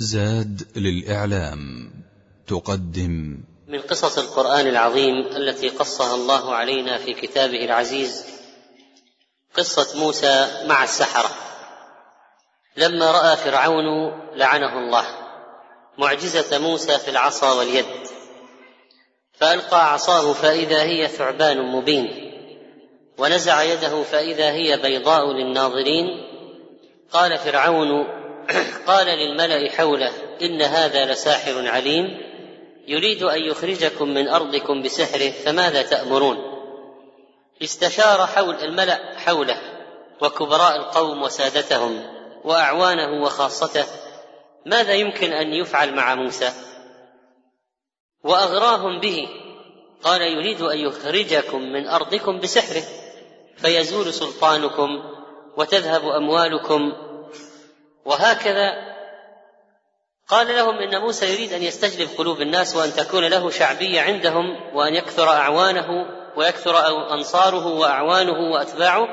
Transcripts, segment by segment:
زاد للإعلام. تقدم. من قصص القرآن العظيم التي قصها الله علينا في كتابه العزيز قصة موسى مع السحرة. لما رأى فرعون لعنه الله معجزة موسى في العصا واليد. فألقى عصاه فإذا هي ثعبان مبين ونزع يده فإذا هي بيضاء للناظرين. قال فرعون قال للملأ حوله إن هذا لساحر عليم يريد أن يخرجكم من أرضكم بسحره فماذا تأمرون؟ استشار حول الملأ حوله وكبراء القوم وسادتهم وأعوانه وخاصته ماذا يمكن أن يفعل مع موسى؟ وأغراهم به قال يريد أن يخرجكم من أرضكم بسحره فيزول سلطانكم وتذهب أموالكم وهكذا قال لهم إن موسى يريد أن يستجلب قلوب الناس وأن تكون له شعبية عندهم وأن يكثر أعوانه ويكثر أنصاره وأعوانه وأتباعه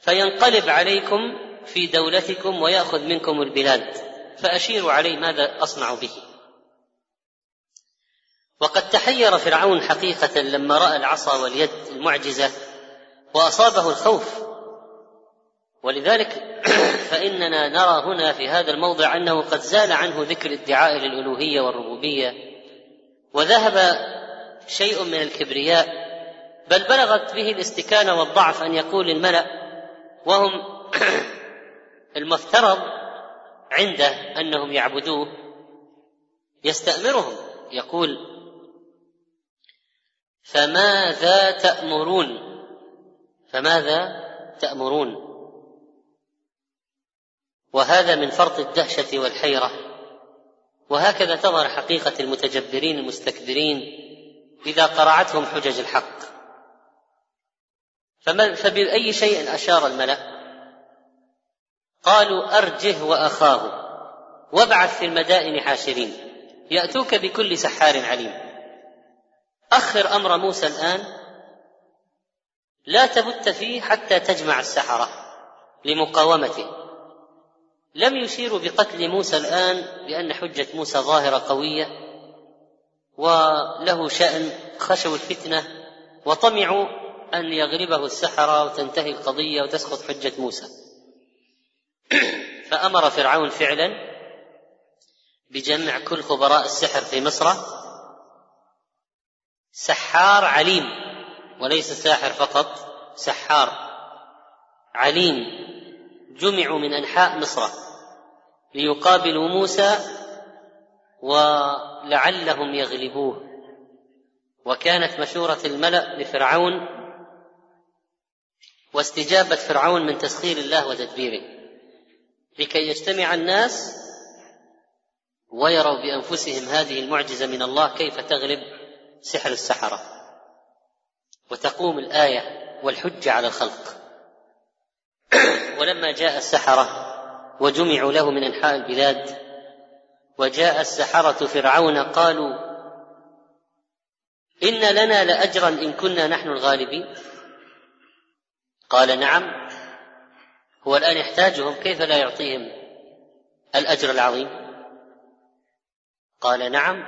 فينقلب عليكم في دولتكم ويأخذ منكم البلاد فأشيروا عليه ماذا اصنع به. وقد تحير فرعون حقيقة لما رأى العصا واليد المعجزة وأصابه الخوف ولذلك فإننا نرى هنا في هذا الموضع أنه قد زال عنه ذكر ادعاء للألوهية والربوبية وذهب شيء من الكبرياء بل بلغت به الاستكانة والضعف أن يقول الملأ وهم المفترض عنده أنهم يعبدوه يستأمرهم يقول فماذا تأمرون؟ فماذا تأمرون؟ وهذا من فرط الدهشة والحيرة. وهكذا تظهر حقيقة المتجبرين المستكبرين إذا قرعتهم حجج الحق. فبأي شيء أشار الملأ؟ قالوا أرجه وأخاه وابعث في المدائن حاشرين يأتوك بكل سحار عليم. أخر أمر موسى الآن لا تبت فيه حتى تجمع السحرة لمقاومته. لم يشيروا بقتل موسى الآن لأن حجة موسى ظاهرة قوية وله شأن خشوا الفتنة وطمعوا أن يغلبه السحرة وتنتهي القضية وتسقط حجة موسى. فأمر فرعون فعلا بجمع كل خبراء السحر في مصر. سحار عليم وليس ساحر فقط سحار عليم. جمعوا من أنحاء مصر ليقابلوا موسى ولعلهم يغلبوه. وكانت مشورة الملأ لفرعون واستجابة فرعون من تسخير الله وتدبيره. لكي يجتمع الناس ويروا بأنفسهم هذه المعجزة من الله كيف تغلب سحر السحرة. وتقوم الآية والحجه على الخلق. ولما جاء السحرة وجمعوا له من أنحاء البلاد وجاء السحرة فرعون قالوا إن لنا لأجرا إن كنا نحن الغالبين. قال نعم هو الآن يحتاجهم كيف لا يعطيهم الأجر العظيم؟ قال نعم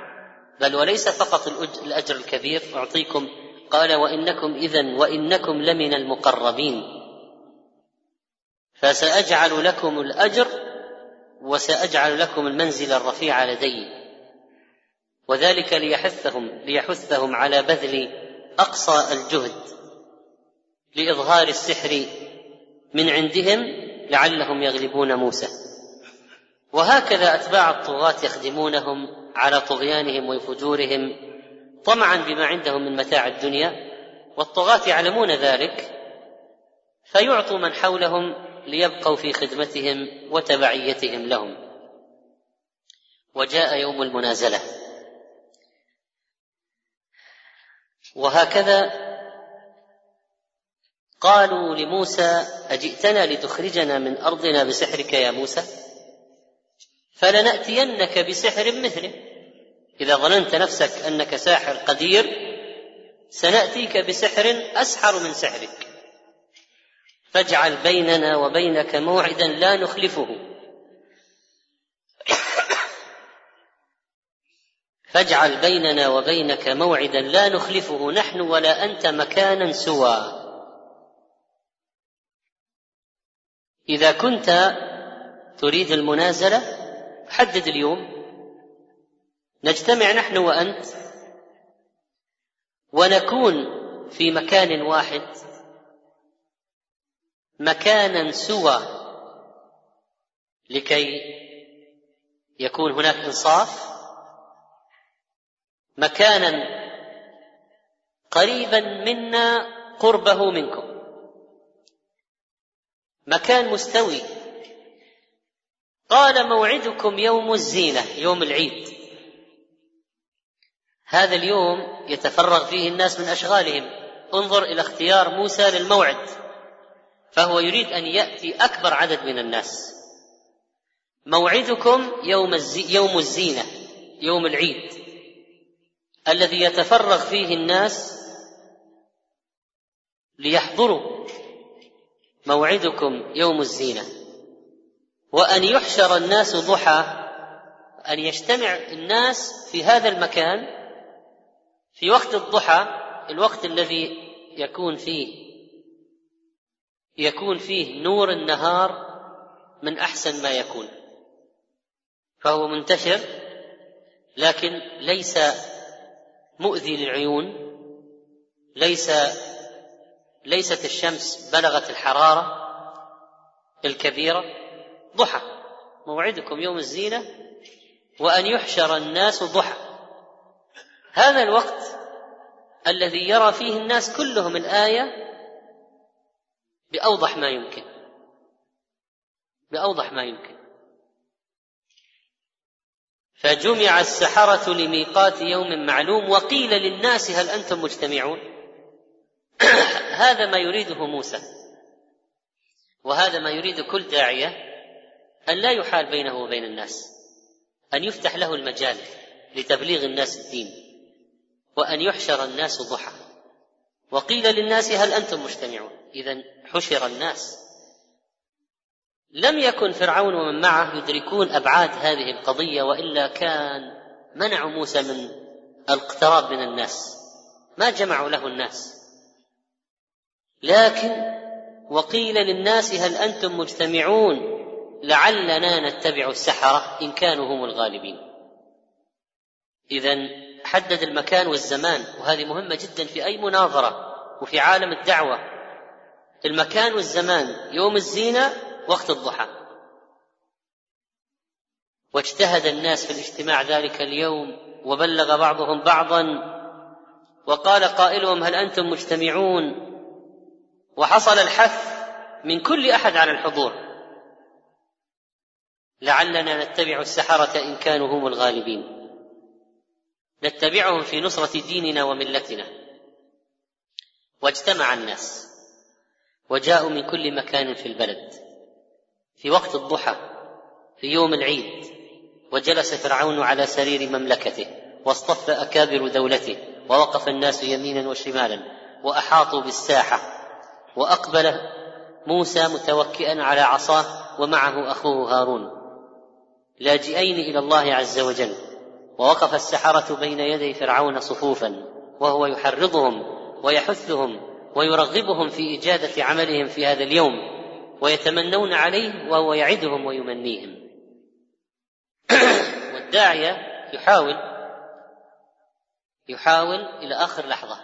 بل وليس فقط الأجر الكبير أعطيكم. قال وإنكم إذا وإنكم لمن المقربين. فسأجعل لكم الأجر وسأجعل لكم المنزل الرفيع لدي. وذلك ليحثهم ليحثهم على بذل أقصى الجهد لإظهار السحر من عندهم لعلهم يغلبون موسى. وهكذا أتباع الطغاة يخدمونهم على طغيانهم وفجورهم طمعا بما عندهم من متاع الدنيا والطغاة يعلمون ذلك فيعطوا من حولهم ليبقوا في خدمتهم وتبعيتهم لهم. وجاء يوم المنازلة. وهكذا قالوا لموسى أجئتنا لتخرجنا من أرضنا بسحرك يا موسى؟ فلنأتينك بسحر مثله. إذا ظننت نفسك أنك ساحر قدير سنأتيك بسحر أسحر من سحرك. فاجعل بيننا وبينك موعدا لا نخلفه. فاجعل بيننا وبينك موعدا لا نخلفه. نحن ولا أنت مكانا سوى. إذا كنت تريد المنازلة حدد اليوم. نجتمع نحن وأنت ونكون في مكان واحد. مكانا سوى لكي يكون هناك إنصاف مكانا قريبا منا قربه منكم. مكان مستوي. قال موعدكم يوم الزينة يوم العيد. هذا اليوم يتفرغ فيه الناس من أشغالهم. انظر إلى اختيار موسى للموعد. فهو يريد أن يأتي أكبر عدد من الناس. موعدكم يوم يوم الزينة يوم العيد. الذي يتفرغ فيه الناس ليحضروا موعدكم يوم الزينة. وأن يحشر الناس ضحى أن يجتمع الناس في هذا المكان في وقت الضحى الوقت الذي يكون فيه يكون فيه نور النهار من أحسن ما يكون. فهو منتشر لكن ليس مؤذي للعيون ليس ليست الشمس بلغت الحرارة الكبيرة. ضحى. موعدكم يوم الزينة وأن يحشر الناس ضحى. هذا الوقت الذي يرى فيه الناس كلهم الآية بأوضح ما يمكن. بأوضح ما يمكن. فجمع السحرة لميقات يوم معلوم وقيل للناس هل أنتم مجتمعون؟ هذا ما يريده موسى. وهذا ما يريد كل داعية أن لا يحال بينه وبين الناس. أن يفتح له المجال لتبليغ الناس الدين. وأن يحشر الناس ضحى. وقيل للناس هل أنتم مجتمعون؟ إذا حشر الناس. لم يكن فرعون ومن معه يدركون أبعاد هذه القضية وإلا كان منعوا موسى من الاقتراب من الناس. ما جمعوا له الناس. لكن وقيل للناس هل أنتم مجتمعون لعلنا نتبع السحرة إن كانوا هم الغالبين. إذا حدد المكان والزمان وهذه مهمة جدا في أي مناظرة وفي عالم الدعوة. المكان والزمان يوم الزينة وقت الضحى. واجتهد الناس في الاجتماع ذلك اليوم وبلغ بعضهم بعضا وقال قائلهم هل أنتم مجتمعون؟ وحصل الحث من كل أحد على الحضور. لعلنا نتبع السحرة إن كانوا هم الغالبين. نتبعهم في نصرة ديننا وملتنا. واجتمع الناس. وجاءوا من كل مكان في البلد. في وقت الضحى في يوم العيد وجلس فرعون على سرير مملكته واصطف أكابر دولته ووقف الناس يمينا وشمالا وأحاطوا بالساحة وأقبل موسى متوكئا على عصاه ومعه أخوه هارون. لاجئين إلى الله عز وجل ووقف السحرة بين يدي فرعون صفوفا وهو يحرضهم ويحثهم ويرغبهم في اجاده عملهم في هذا اليوم ويتمنون عليه وهو يعدهم ويمنيهم. والداعية يحاول يحاول إلى آخر لحظة.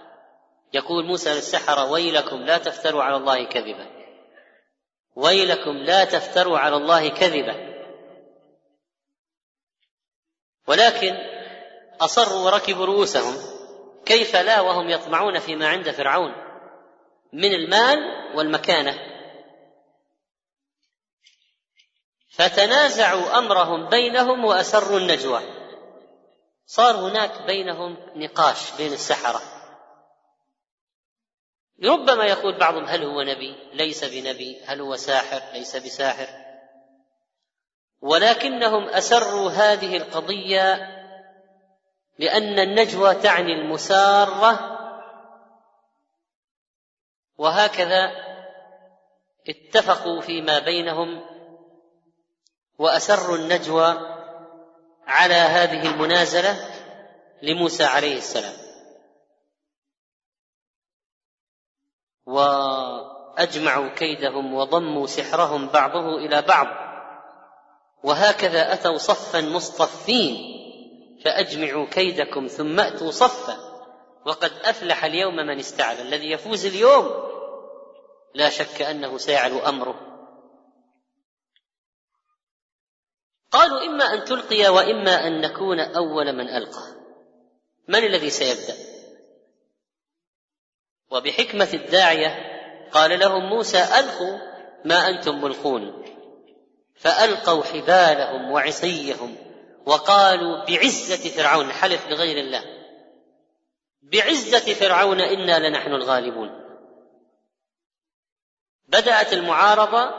يقول موسى للسحرة ويلكم لا تفتروا على الله كذبا. ويلكم لا تفتروا على الله كذبا. ولكن أصروا وركبوا رؤوسهم. كيف لا وهم يطمعون فيما عند فرعون؟ من المال والمكانة. فتنازعوا أمرهم بينهم وأسروا النجوى. صار هناك بينهم نقاش بين السحرة. ربما يقول بعضهم هل هو نبي؟ ليس بنبي. هل هو ساحر؟ ليس بساحر. ولكنهم أسروا هذه القضية لأن النجوى تعني المسارة وهكذا اتفقوا فيما بينهم وأسروا النجوى على هذه المنازلة لموسى عليه السلام. وأجمعوا كيدهم وضموا سحرهم بعضه إلى بعض. وهكذا أتوا صفا مصطفين فأجمعوا كيدكم ثم أتوا صفا. وقد أفلح اليوم من استعلى الذي يفوز اليوم لا شك أنه سيعلو أمره. قالوا إما أن تلقي وإما أن نكون أول من ألقى. من الذي سيبدأ؟ وبحكمة الداعية قال لهم موسى ألقوا ما أنتم ملقون. فألقوا حبالهم وعصيهم وقالوا بعزة فرعون حلف بغير الله. بعزة فرعون إنا لنحن الغالبون. بدأت المعارضة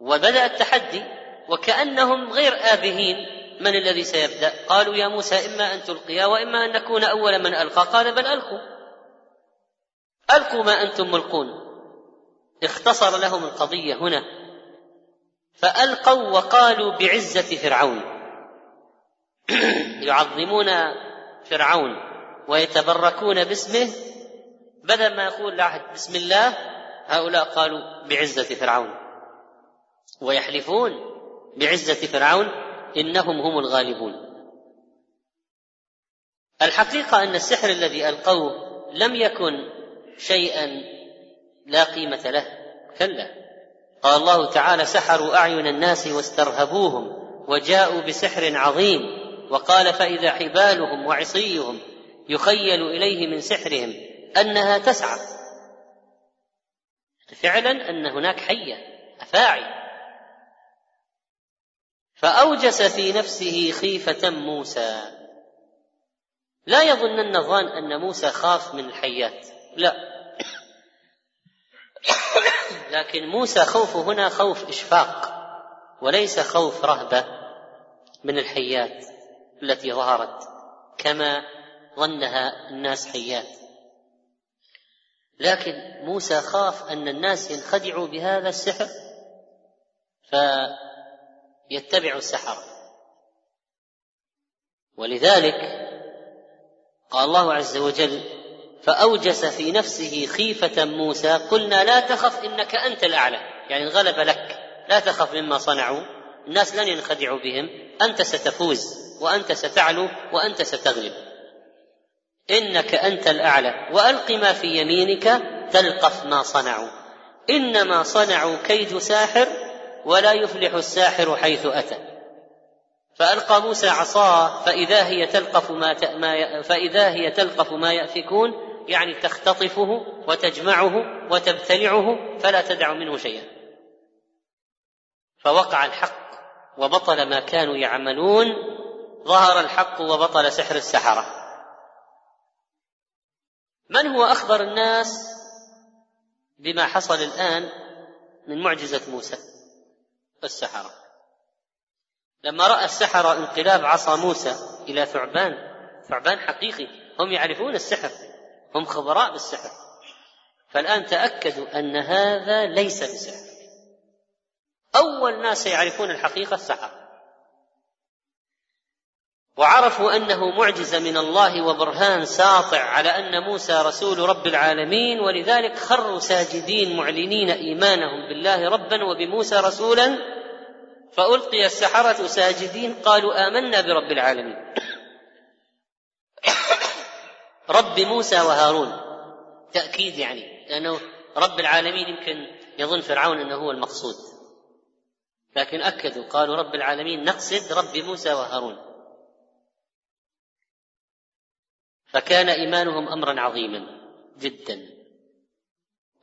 وبدأ التحدي وكأنهم غير آبهين. من الذي سيبدأ؟ قالوا يا موسى إما أن تلقيا وإما أن نكون أول من ألقى. قال بل ألقوا. ألقوا ما أنتم ملقون. اختصر لهم القضية هنا. فألقوا وقالوا بعزة فرعون. يعظمون فرعون ويتبركون باسمه بدل ما يقول العهد بسم الله هؤلاء قالوا بعزة فرعون. ويحلفون بعزة فرعون إنهم هم الغالبون. الحقيقة أن السحر الذي ألقوه لم يكن شيئا لا قيمة له. كلا. قال الله تعالى سحروا أعين الناس واسترهبوهم وجاءوا بسحر عظيم. وقال فإذا حبالهم وعصيهم يخيل إليه من سحرهم. أنها تسعى. فعلا أن هناك حية أفاعي. فأوجس في نفسه خيفة موسى. لا يظنن الظان أن موسى خاف من الحيات. لا. لكن موسى خوفه هنا خوف إشفاق وليس خوف رهبة من الحيات التي ظهرت كما ظنها الناس حيات. لكن موسى خاف أن الناس ينخدعوا بهذا السحر فيتبعوا السحرة. ولذلك قال الله عز وجل فأوجس في نفسه خيفة موسى قلنا لا تخف إنك أنت الأعلى يعني الغلب لك لا تخف مما صنعوا الناس لن ينخدعوا بهم أنت ستفوز وأنت ستعلو وأنت ستغلب. إنك أنت الأعلى. وألق ما في يمينك تلقف ما صنعوا. إنما صنعوا كيد ساحر ولا يفلح الساحر حيث أتى. فألقى موسى عصاه فإذا هي تلقف ما, فإذا هي تلقف ما يأفكون يعني تختطفه وتجمعه وتبتلعه فلا تدع منه شيئا. فوقع الحق وبطل ما كانوا يعملون ظهر الحق وبطل سحر السحرة. من هو أخبر الناس بما حصل الآن من معجزة موسى؟ السحرة. لما رأى السحرة انقلاب عصا موسى إلى ثعبان ثعبان حقيقي هم يعرفون السحر هم خبراء بالسحر. فالآن تأكدوا أن هذا ليس بسحر. أول ناس يعرفون الحقيقة السحرة. وعرفوا أنه معجزه من الله وبرهان ساطع على أن موسى رسول رب العالمين ولذلك خروا ساجدين معلنين إيمانهم بالله ربا وبموسى رسولا فألقي السحرة ساجدين قالوا آمنا برب العالمين. رب موسى وهارون تأكيد يعني لأنه رب العالمين يمكن يظن فرعون أنه هو المقصود. لكن أكدوا قالوا رب العالمين نقصد رب موسى وهارون. فكان إيمانهم أمرا عظيما جدا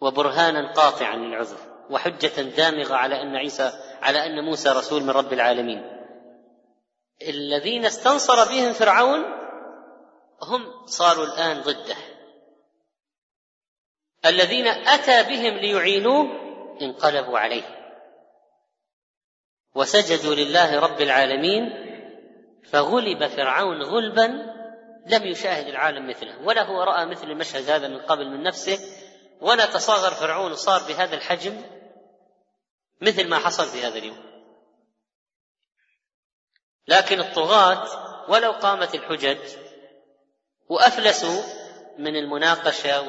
وبرهانا قاطعا للعذر وحجة دامغة على أن عيسى على أن موسى رسول من رب العالمين. الذين استنصر بهم فرعون هم صاروا الآن ضده. الذين أتى بهم ليعينوه انقلبوا عليه. وسجدوا لله رب العالمين فغلب فرعون غلبا لم يشاهد العالم مثله ولا هو رأى مثل المشهد هذا من قبل من نفسه ولا تصاغر فرعون وصار بهذا الحجم مثل ما حصل في هذا اليوم. لكن الطغاة ولو قامت الحجج وأفلسوا من المناقشة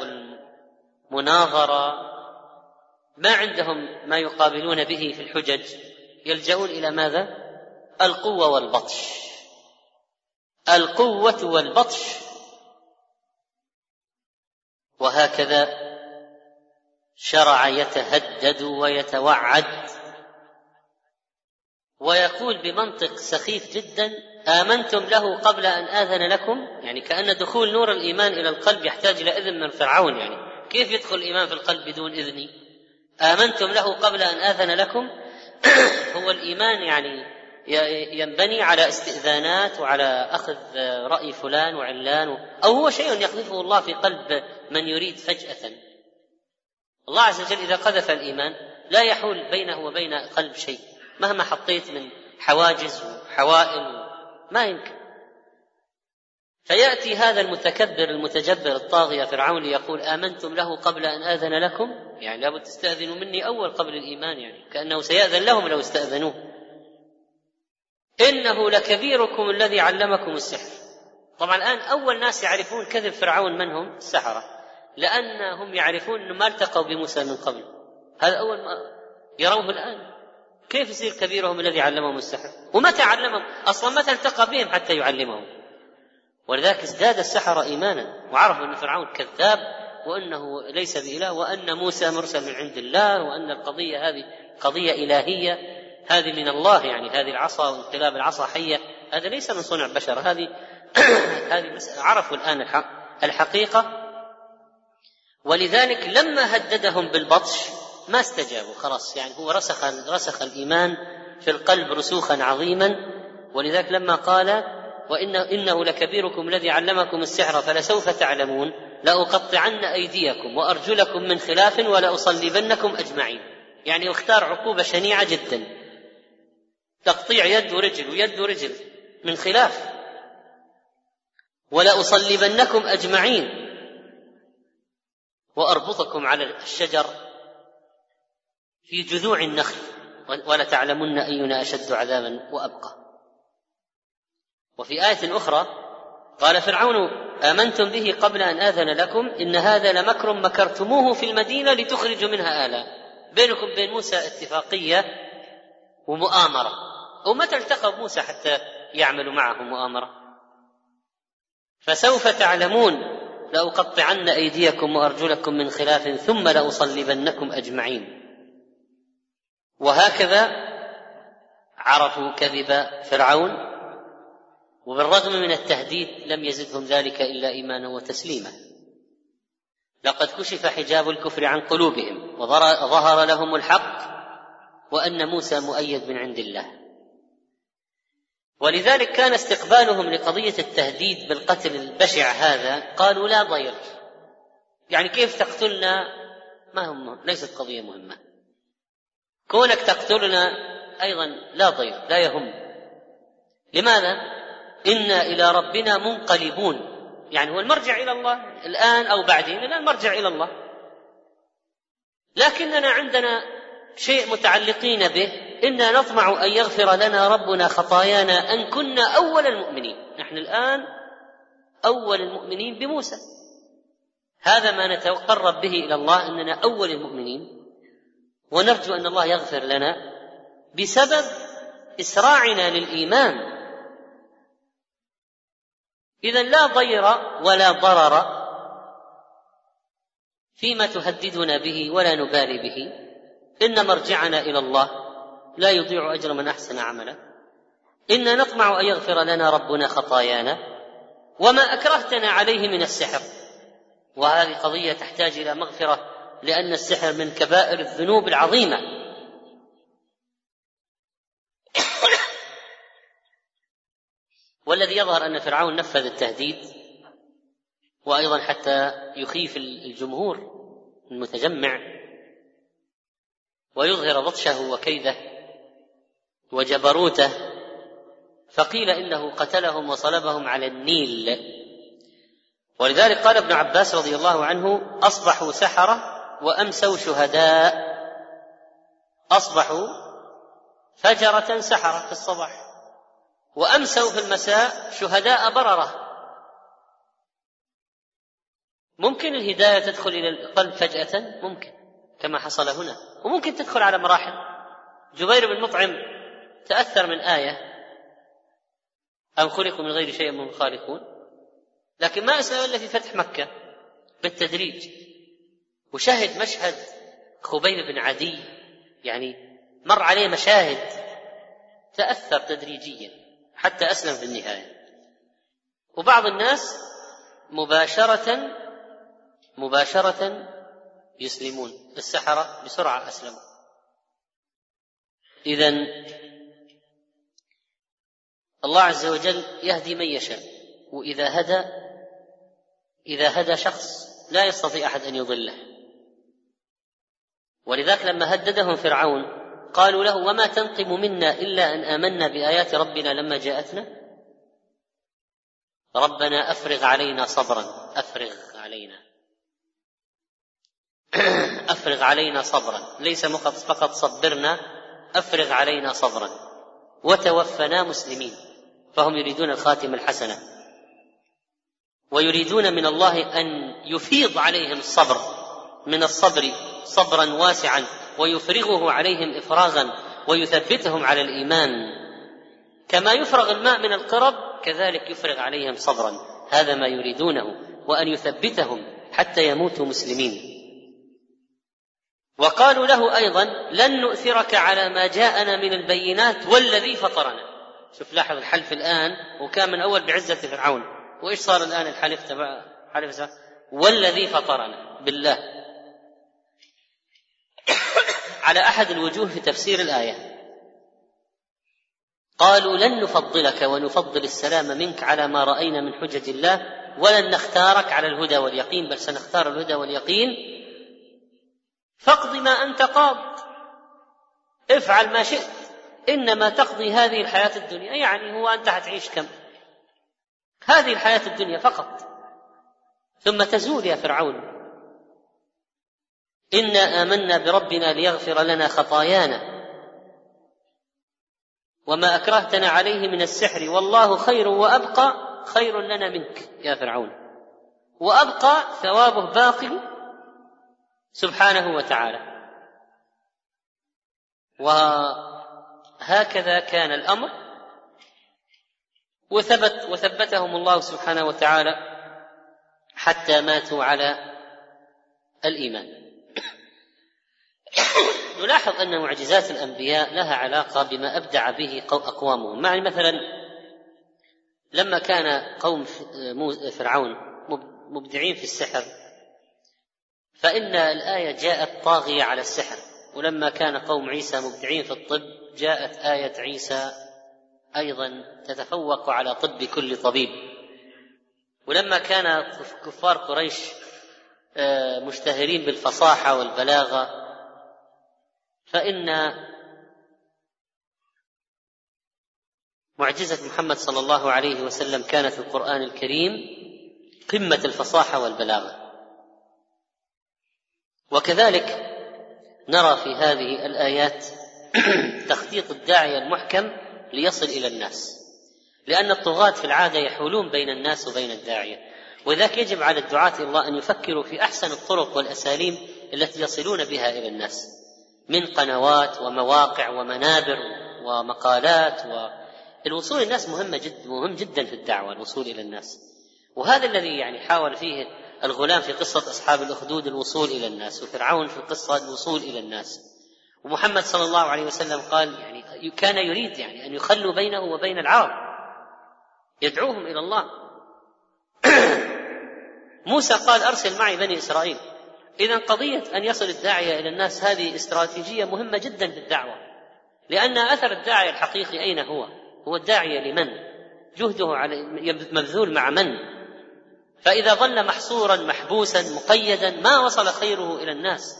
والمناظرة ما عندهم ما يقابلون به في الحجج يلجؤون إلى ماذا؟ القوة والبطش. القوة والبطش. وهكذا شرع يتهدد ويتوعد. ويقول بمنطق سخيف جدا آمنتم له قبل أن آذن لكم؟ يعني كأن دخول نور الإيمان إلى القلب يحتاج إلى إذن من فرعون يعني. كيف يدخل الإيمان في القلب بدون إذني آمنتم له قبل أن آذن لكم؟ هو الإيمان يعني ينبني على استئذانات وعلى أخذ رأي فلان وعلان أو هو شيء يقذفه الله في قلب من يريد فجأة. الله عز وجل إذا قذف الإيمان لا يحول بينه وبين قلب شيء مهما حطيت من حواجز وحوائل ما يمكن. فيأتي هذا المتكبر المتجبر الطاغية فرعون ليقول آمنتم له قبل أن آذن لكم؟ يعني لابد تستأذنوا مني أول قبل الإيمان يعني كأنه سيأذن لهم لو استأذنوه. إنه لكبيركم الذي علمكم السحر. طبعا الآن أول ناس يعرفون كذب فرعون من هم؟ السحرة. لأنهم يعرفون أنه ما التقوا بموسى من قبل. هذا أول ما يروه الآن. كيف يصير كبيرهم الذي علمهم السحر؟ ومتى علمهم أصلا متى التقى بهم حتى يعلمهم. ولذلك ازداد السحرة إيمانا وعرفوا أن فرعون كذاب وأنه ليس بإله وأن موسى مرسل من عند الله وأن القضية هذه قضية إلهية. هذه من الله يعني هذه العصا وانقلاب العصا حية هذا ليس من صنع بشر هذه هذه مسألة عرفوا الآن الحقيقة. ولذلك لما هددهم بالبطش ما استجابوا خلاص يعني هو رسخ رسخ الإيمان في القلب رسوخا عظيما. ولذلك لما قال وإن إنه لكبيركم الذي علمكم السحر فلسوف تعلمون لأقطعن أيديكم وأرجلكم من خلاف ولأصلبنكم أجمعين. يعني اختار عقوبة شنيعة جدا. تقطيع يد ورجل ويد ورجل من خلاف. ولأصلبنكم أجمعين. وأربطكم على الشجر في جذوع النخل. ولتعلمن أينا أشد عذابا وأبقى. وفي آية أخرى قال فرعون آمنتم به قبل أن آذن لكم إن هذا لمكر مكرتموه في المدينة لتخرجوا منها آلا. بينكم بين موسى اتفاقية ومؤامرة. ومتى التقى موسى حتى يعملوا معه مؤامرة. فسوف تعلمون لأقطعن أيديكم وأرجلكم من خلاف ثم لأصلبنكم أجمعين. وهكذا عرفوا كذب فرعون وبالرغم من التهديد لم يزدهم ذلك إلا إيمانا وتسليما. لقد كشف حجاب الكفر عن قلوبهم وظهر لهم الحق وأن موسى مؤيد من عند الله. ولذلك كان استقبالهم لقضية التهديد بالقتل البشع هذا قالوا لا ضير. يعني كيف تقتلنا؟ ما هم ليست قضية مهمة. كونك تقتلنا أيضا لا ضير لا يهم. لماذا؟ إنا إلى ربنا منقلبون. يعني هو المرجع إلى الله الآن أو بعدين الآن مرجع إلى الله. لكننا عندنا شيء متعلقين به إنا نطمع أن يغفر لنا ربنا خطايانا أن كنا أول المؤمنين. نحن الآن أول المؤمنين بموسى. هذا ما نتقرب به إلى الله أننا أول المؤمنين ونرجو أن الله يغفر لنا بسبب إسراعنا للإيمان. إذا لا ضير ولا ضرر فيما تهددنا به ولا نبالي به. إن مرجعنا إلى الله. لا يضيع أجر من أحسن عملا إنا نطمع أن يغفر لنا ربنا خطايانا وما أكرهتنا عليه من السحر. وهذه قضية تحتاج إلى مغفرة لأن السحر من كبائر الذنوب العظيمة. والذي يظهر أن فرعون نفذ التهديد وأيضا حتى يخيف الجمهور المتجمع ويظهر بطشه وكيده. وجبروته فقيل إنه قتلهم وصلبهم على النيل. ولذلك قال ابن عباس رضي الله عنه أصبحوا سحرة وأمسوا شهداء. أصبحوا فجرة سحرة في الصباح وأمسوا في المساء شهداء بررة. ممكن الهداية تدخل إلى القلب فجأة؟ ممكن كما حصل هنا. وممكن تدخل على مراحل. جبير بن مطعم تأثر من آية أم خلقوا من غير شيء من خالقون؟ لكن ما اسلم إلا في فتح مكة بالتدريج. وشهد مشهد خبيب بن عدي يعني مر عليه مشاهد تأثر تدريجيا حتى أسلم في النهاية. وبعض الناس مباشرة مباشرة يسلمون. السحرة بسرعة أسلموا. اذا الله عز وجل يهدي من يشاء وإذا هدى إذا هدى شخص لا يستطيع أحد أن يضله. ولذلك لما هددهم فرعون قالوا له وما تنقم منا إلا أن آمنا بآيات ربنا لما جاءتنا؟ ربنا أفرغ علينا صبرا أفرغ علينا. أفرغ علينا صبرا ليس فقط صبرنا أفرغ علينا صبرا. وتوفنا مسلمين. فهم يريدون الخاتمه الحسنة. ويريدون من الله أن يفيض عليهم الصبر من الصبر صبرا واسعا ويفرغه عليهم افراغا ويثبتهم على الإيمان. كما يفرغ الماء من القرب كذلك يفرغ عليهم صبرا. هذا ما يريدونه وأن يثبتهم حتى يموتوا مسلمين. وقالوا له أيضا لن نؤثرك على ما جاءنا من البينات والذي فطرنا. شوف لاحظ الحلف الآن وكان من أول بعزة فرعون. وإيش صار الآن الحلف تبع حلف والذي فطرنا بالله. على أحد الوجوه في تفسير الآية. قالوا لن نفضلك ونفضل السلام منك على ما رأينا من حجج الله ولن نختارك على الهدى واليقين بل سنختار الهدى واليقين. فاقض ما أنت قاض. افعل ما شئت. إنما تقضي هذه الحياة الدنيا يعني هو أنت حتعيش كم؟ هذه الحياة الدنيا فقط. ثم تزول يا فرعون. إنا آمنا بربنا ليغفر لنا خطايانا. وما أكرهتنا عليه من السحر. والله خير وأبقى خير لنا منك يا فرعون. وأبقى ثوابه باقي سبحانه وتعالى. وهكذا كان الأمر. وثبت وثبتهم الله سبحانه وتعالى حتى ماتوا على الإيمان. نلاحظ أن معجزات الأنبياء لها علاقة بما أبدع به أقوامهم. يعني مثلا لما كان قوم فرعون مبدعين في السحر فإن الآية جاءت طاغية على السحر. ولما كان قوم عيسى مبدعين في الطب جاءت آية عيسى أيضا تتفوق على طب كل طبيب. ولما كان كفار قريش آه، مشتهرين بالفصاحة والبلاغة فإن معجزة محمد صلى الله عليه وسلم كانت في القرآن الكريم قمة الفصاحة والبلاغة. وكذلك نرى في هذه الآيات تخطيط الداعيه المحكم ليصل إلى الناس. لأن الطغاة في العادة يحولون بين الناس وبين الداعية. ولذلك يجب على الدعاة إلى الله أن يفكروا في أحسن الطرق والاساليب التي يصلون بها إلى الناس. من قنوات ومواقع ومنابر ومقالات والوصول الناس مهمة جدا مهم جدا في الدعوة الوصول إلى الناس. وهذا الذي يعني حاول فيه الغلام في قصة أصحاب الأخدود الوصول إلى الناس وفرعون في القصة الوصول إلى الناس ومحمد صلى الله عليه وسلم قال يعني كان يريد يعني أن يخلوا بينه وبين العرب يدعوهم إلى الله موسى قال أرسل معي بني إسرائيل إذا قضية أن يصل الداعية إلى الناس هذه استراتيجية مهمة جدا في الدعوة لأن أثر الداعية الحقيقي أين هو؟ هو الداعية لمن؟ جهده مبذول مع من؟ فإذا ظل محصورا محبوسا مقيدا ما وصل خيره إلى الناس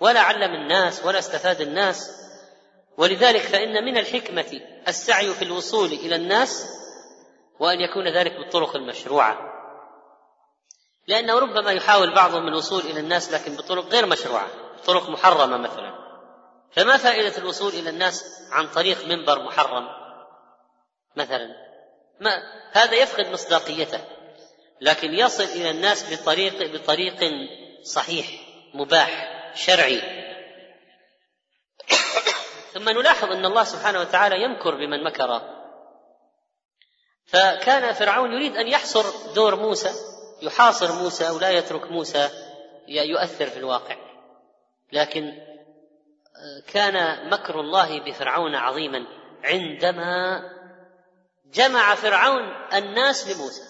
ولا علم الناس ولا استفاد الناس. ولذلك فإن من الحكمة السعي في الوصول إلى الناس وأن يكون ذلك بالطرق المشروعة. لأنه ربما يحاول بعضهم الوصول إلى الناس لكن بطرق غير مشروعة طرق محرمة مثلا. فما فائدة الوصول إلى الناس عن طريق منبر محرم؟ مثلا مثلا ما هذا يفقد مصداقيته. لكن يصل إلى الناس بطريق بطريق صحيح مباح شرعي. ثم نلاحظ أن الله سبحانه وتعالى يمكر بمن مكر. فكان فرعون يريد أن يحصر دور موسى يحاصر موسى ولا يترك موسى يؤثر في الواقع. لكن كان مكر الله بفرعون عظيما عندما جمع فرعون الناس لموسى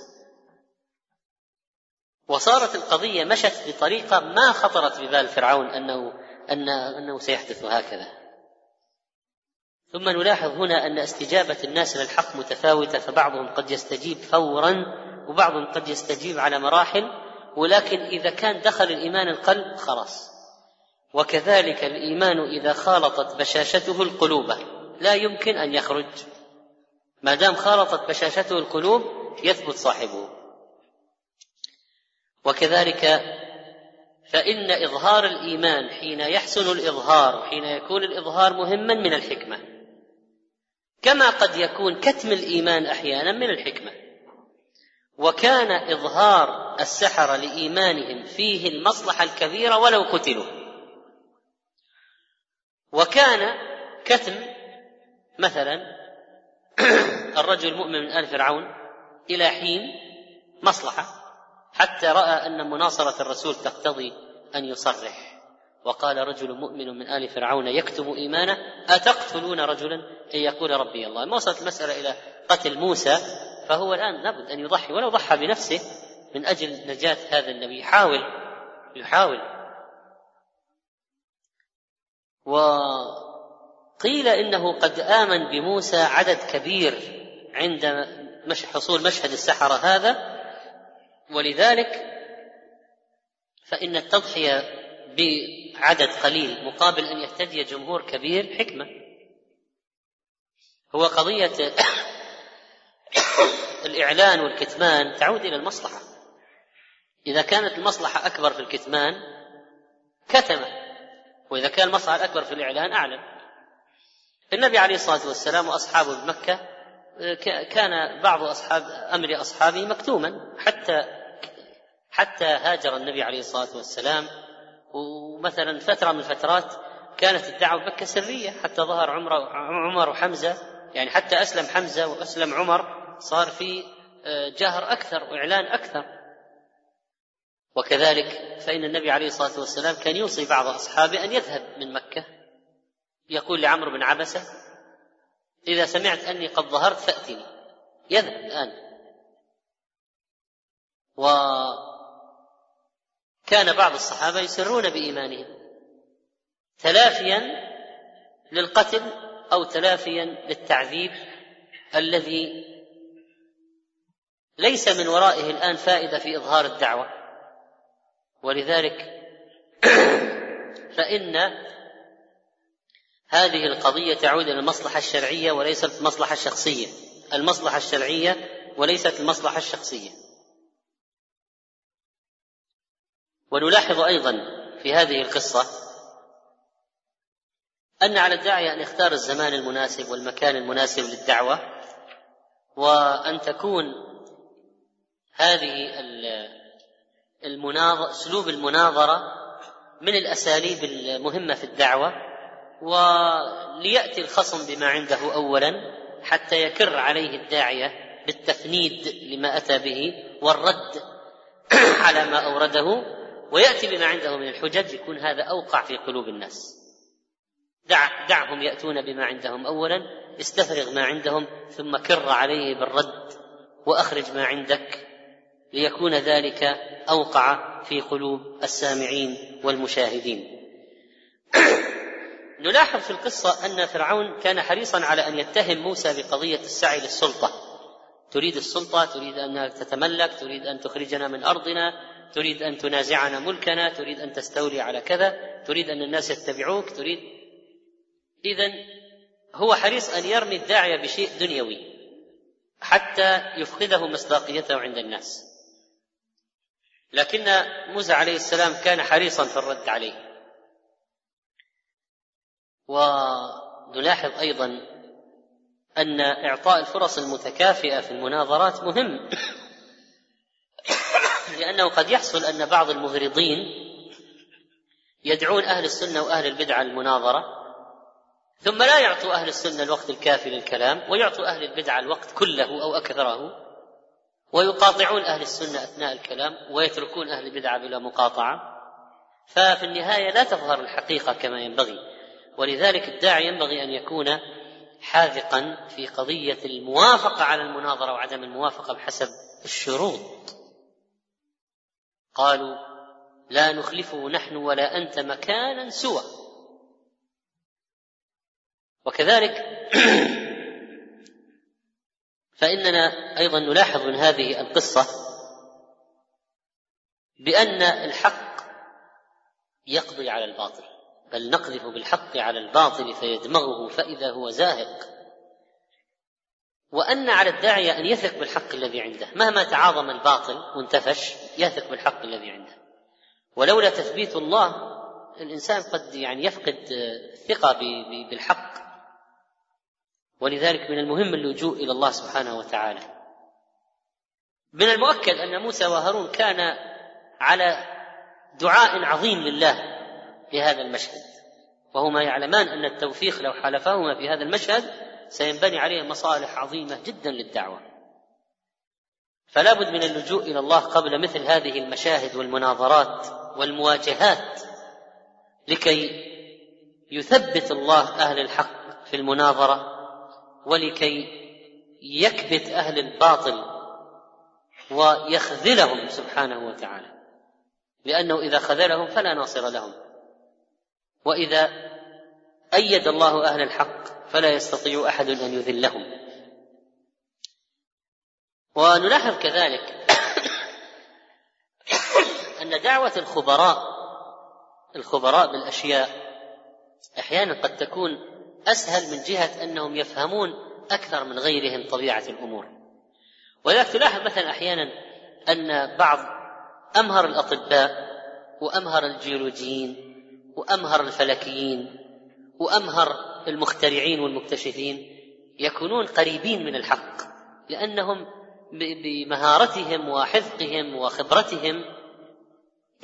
وصارت القضية مشت بطريقة ما خطرت ببال فرعون أنه أن أنه سيحدث هكذا ثم نلاحظ هنا أن استجابة الناس للحق متفاوتة فبعضهم قد يستجيب فورا وبعضهم قد يستجيب على مراحل ولكن إذا كان دخل الإيمان القلب خلاص. وكذلك الإيمان إذا خالطت بشاشته القلوب لا يمكن أن يخرج. ما دام خالطت بشاشته القلوب يثبت صاحبه. وكذلك فإن إظهار الإيمان حين يحسن الإظهار حين يكون الإظهار مهما من الحكمة. كما قد يكون كتم الإيمان أحيانا من الحكمة. وكان إظهار السحرة لإيمانهم فيه المصلحة الكبيرة ولو قتلوا. وكان كتم مثلا الرجل المؤمن من آل فرعون إلى حين مصلحة. حتى رأى أن مناصرة الرسول تقتضي أن يصرح. وقال رجل مؤمن من آل فرعون يكتم إيمانه أتقتلون رجلا؟ أن يقول ربي الله. ما وصلت المسألة إلى قتل موسى فهو الآن لابد أن يضحي ولو ضحى بنفسه من أجل نجاة هذا النبي. يحاول يحاول. وقيل إنه قد آمن بموسى عدد كبير عند حصول مشهد السحرة هذا. ولذلك فإن التضحية بعدد قليل مقابل أن يهتدي جمهور كبير حكمة. هو قضية الإعلان والكتمان تعود إلى المصلحة. إذا كانت المصلحة أكبر في الكتمان كتم وإذا كان المصلحة الأكبر في الإعلان أعلن. النبي عليه الصلاة والسلام وأصحابه بمكة كان بعض أصحاب أمر أصحابه مكتوما حتى حتى هاجر النبي عليه الصلاة والسلام. ومثلا فترة من الفترات كانت الدعوة بمكة سرية حتى ظهر عمر عمر وحمزة. يعني حتى أسلم حمزة وأسلم عمر صار في آه، جهر أكثر وإعلان أكثر. وكذلك فإن النبي عليه الصلاة والسلام كان يوصي بعض أصحابه أن يذهب من مكة. يقول لعمرو بن عبسة إذا سمعت أني قد ظهرت فأتني. يذهب الآن. وكان بعض الصحابة يسرون بإيمانهم. تلافيا للقتل أو تلافيا للتعذيب الذي ليس من ورائه الآن فائدة في إظهار الدعوة. ولذلك فإن هذه القضية تعود إلى المصلحة الشرعية وليست المصلحة الشخصية المصلحة الشرعية وليست المصلحة الشخصية. ونلاحظ أيضا في هذه القصة أن على الداعية أن يختار الزمان المناسب والمكان المناسب للدعوة وأن تكون هذه المناظرة أسلوب المناظرة من الأساليب المهمة في الدعوة وليأتي الخصم بما عنده اولا حتى يكر عليه الداعيه بالتفنيد لما أتى به والرد على ما أورده ويأتي بما عنده من الحجج يكون هذا أوقع في قلوب الناس. دع دعهم يأتون بما عندهم. اولا استفرغ ما عندهم ثم كر عليه بالرد وأخرج ما عندك. ليكون ذلك أوقع في قلوب السامعين والمشاهدين. نلاحظ في القصة أن فرعون كان حريصا على أن يتهم موسى بقضية السعي للسلطة. تريد السلطة تريد ان تتملك تريد أن تخرجنا من أرضنا. تريد أن تنازعنا ملكنا تريد أن تستولي على كذا تريد أن الناس يتبعوك تريد. اذا هو حريص أن يرمي الداعيه بشيء دنيوي حتى يفقده مصداقيته عند الناس. لكن موسى عليه السلام كان حريصا في الرد عليه. ونلاحظ أيضا أن إعطاء الفرص المتكافئة في المناظرات مهم. لأنه قد يحصل أن بعض المغرضين يدعون أهل السنة وأهل البدعة المناظرة ثم لا يعطوا أهل السنة الوقت الكافي للكلام ويعطوا أهل البدعة الوقت كله أو أكثره ويقاطعون أهل السنة أثناء الكلام ويتركون أهل البدعة بلا مقاطعة. ففي النهاية لا تظهر الحقيقة كما ينبغي. ولذلك الداعي ينبغي أن يكون حاذقا في قضية الموافقة على المناظرة وعدم الموافقة بحسب الشروط. قالوا لا نخلفه نحن ولا أنت مكانا سوى. وكذلك فإننا أيضا نلاحظ من هذه القصة بأن الحق يقضي على الباطل بل نقذف بالحق على الباطل فيدمغه فإذا هو زاهق. وأن على الداعية أن يثق بالحق الذي عنده. مهما تعاظم الباطل وانتفش يثق بالحق الذي عنده. ولولا تثبيت الله الإنسان قد يعني يفقد الثقة بالحق. ولذلك من المهم اللجوء إلى الله سبحانه وتعالى. من المؤكد أن موسى وهارون كان على دعاء عظيم لله في هذا المشهد. وهما يعلمان أن التوفيق لو حالفهما في هذا المشهد سينبني عليه مصالح عظيمة جدا للدعوة. فلا بد من اللجوء إلى الله قبل مثل هذه المشاهد والمناظرات والمواجهات لكي يثبت الله أهل الحق في المناظرة ولكي يكبت أهل الباطل ويخذلهم سبحانه وتعالى. لأنه إذا خذلهم فلا ناصر لهم. وإذا أيد الله أهل الحق فلا يستطيع أحد أن يذلهم. ونلاحظ كذلك أن دعوة الخبراء الخبراء بالأشياء أحيانا قد تكون أسهل من جهة أنهم يفهمون أكثر من غيرهم طبيعة الأمور. ولذلك تلاحظ مثلا أحيانا أن بعض أمهر الأطباء وأمهر الجيولوجيين وأمهر الفلكيين وأمهر المخترعين والمكتشفين يكونون قريبين من الحق لأنهم بمهارتهم وحذقهم وخبرتهم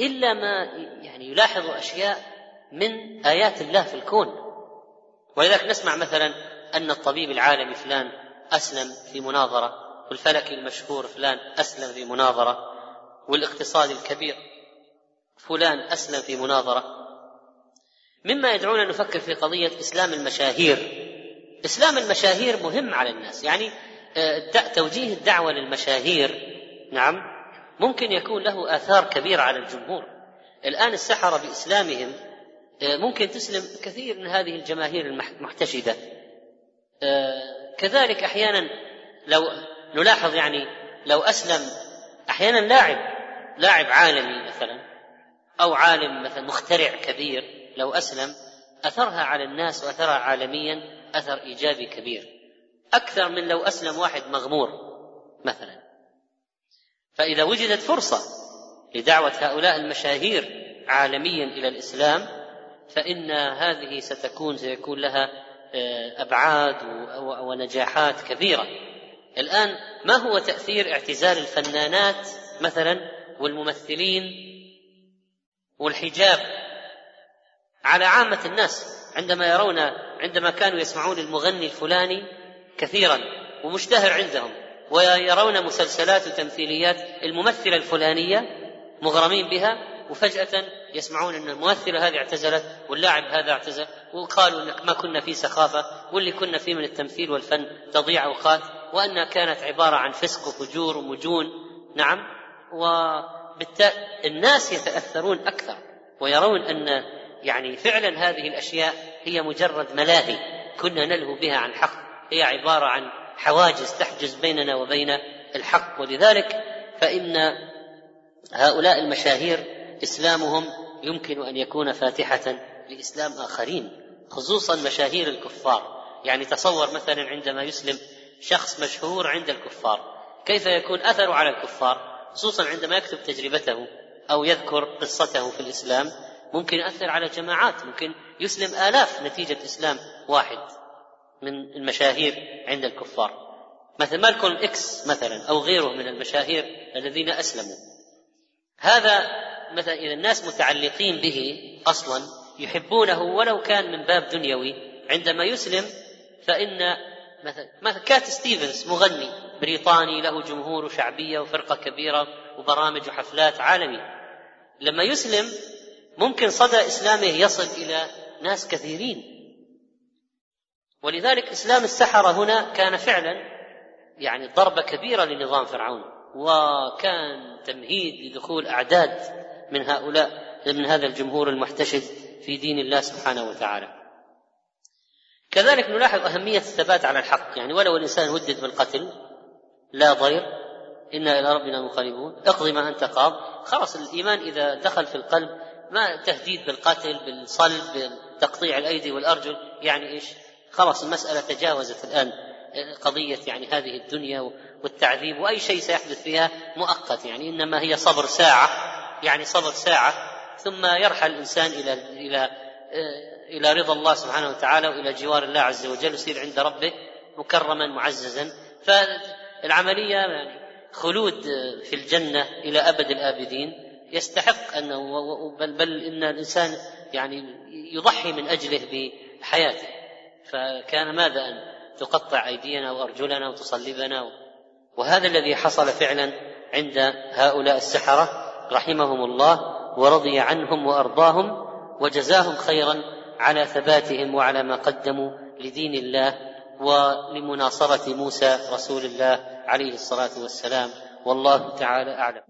إلا ما يعني يلاحظوا أشياء من آيات الله في الكون. ولذلك نسمع مثلا أن الطبيب العالمي فلان أسلم في مناظرة والفلكي المشهور فلان أسلم في مناظرة والاقتصادي الكبير فلان أسلم في مناظرة. مما يدعونا نفكر في قضية إسلام المشاهير. إسلام المشاهير مهم على الناس. يعني آه، توجيه الدعوة للمشاهير. نعم. ممكن يكون له آثار كبيرة على الجمهور. الآن السحرة بإسلامهم آه، ممكن تسلم كثير من هذه الجماهير المحتشدة. آه، كذلك أحيانا لو نلاحظ يعني لو أسلم أحيانا لاعب لاعب عالمي مثلا أو عالم مثلا مخترع كبير لو أسلم أثرها على الناس وأثرها عالميا أثر إيجابي كبير. أكثر من لو أسلم واحد مغمور مثلا. فإذا وجدت فرصة لدعوة هؤلاء المشاهير عالميا إلى الإسلام فإن هذه ستكون سيكون لها آه، أبعاد ونجاحات كبيرة. الآن ما هو تأثير اعتزال الفنانات مثلا والممثلين والحجاب على عامة الناس عندما يرون عندما كانوا يسمعون المغني الفلاني كثيرا ومشتهر عندهم ويرون مسلسلات وتمثيليات الممثلة الفلانية مغرمين بها وفجأة يسمعون أن الممثلة هذه اعتزلت واللاعب هذا اعتزل وقالوا ما كنا في سخافة واللي كنا فيه من التمثيل والفن تضيع أوقات وأنها كانت عبارة عن فسق وفجور ومجون. نعم. وبالتالي الناس يتأثرون أكثر ويرون أن يعني فعلا هذه الأشياء هي مجرد ملاهي كنا نلهو بها عن حق. هي عبارة عن حواجز تحجز بيننا وبين الحق. ولذلك فإن هؤلاء المشاهير إسلامهم يمكن أن يكون فاتحة لإسلام آخرين خصوصا مشاهير الكفار. يعني تصور مثلا عندما يسلم شخص مشهور عند الكفار كيف يكون أثره على الكفار؟ خصوصا عندما يكتب تجربته أو يذكر قصته في الإسلام ممكن يؤثر على جماعات ممكن يسلم آلاف نتيجة إسلام واحد من المشاهير عند الكفار. مثل مالكولم إكس مثلا أو غيره من المشاهير الذين أسلموا. هذا مثلا إذا الناس متعلقين به أصلا يحبونه ولو كان من باب دنيوي عندما يسلم فإن مثلا مثلا كات ستيفنز مغني بريطاني له جمهور وشعبيه وفرقة كبيرة وبرامج وحفلات عالمي لما يسلم ممكن صدى إسلامه يصل إلى ناس كثيرين. ولذلك إسلام السحرة هنا كان فعلا يعني ضربة كبيرة لنظام فرعون وكان تمهيد لدخول أعداد من هؤلاء من هذا الجمهور المحتشد في دين الله سبحانه وتعالى. كذلك نلاحظ أهمية الثبات على الحق. يعني ولو الإنسان هدد بالقتل لا ضير إنا إلى ربنا منقلبون اقضي ما أنت قاض. خلاص الإيمان إذا دخل في القلب ما تهديد بالقتل بالصلب بتقطيع الأيدي والأرجل يعني إيش؟ خلاص المسألة تجاوزت الآن قضية يعني هذه الدنيا والتعذيب وأي شيء سيحدث فيها مؤقت يعني إنما هي صبر ساعة يعني صبر ساعة ثم يرحل الإنسان إلى إلى إلى رضا الله سبحانه وتعالى وإلى جوار الله عز وجل يصير عند ربه مكرما معززا. فالعملية يعني خلود في الجنة إلى أبد الآبدين. يستحق أنه بل, بل إن الإنسان يعني يضحي من أجله بحياته. فكان ماذا أن تقطع أيدينا وأرجلنا وتصلبنا؟ وهذا الذي حصل فعلا عند هؤلاء السحرة رحمهم الله ورضي عنهم وأرضاهم وجزاهم خيرا على ثباتهم وعلى ما قدموا لدين الله ولمناصرة موسى رسول الله عليه الصلاة والسلام. والله تعالى أعلم.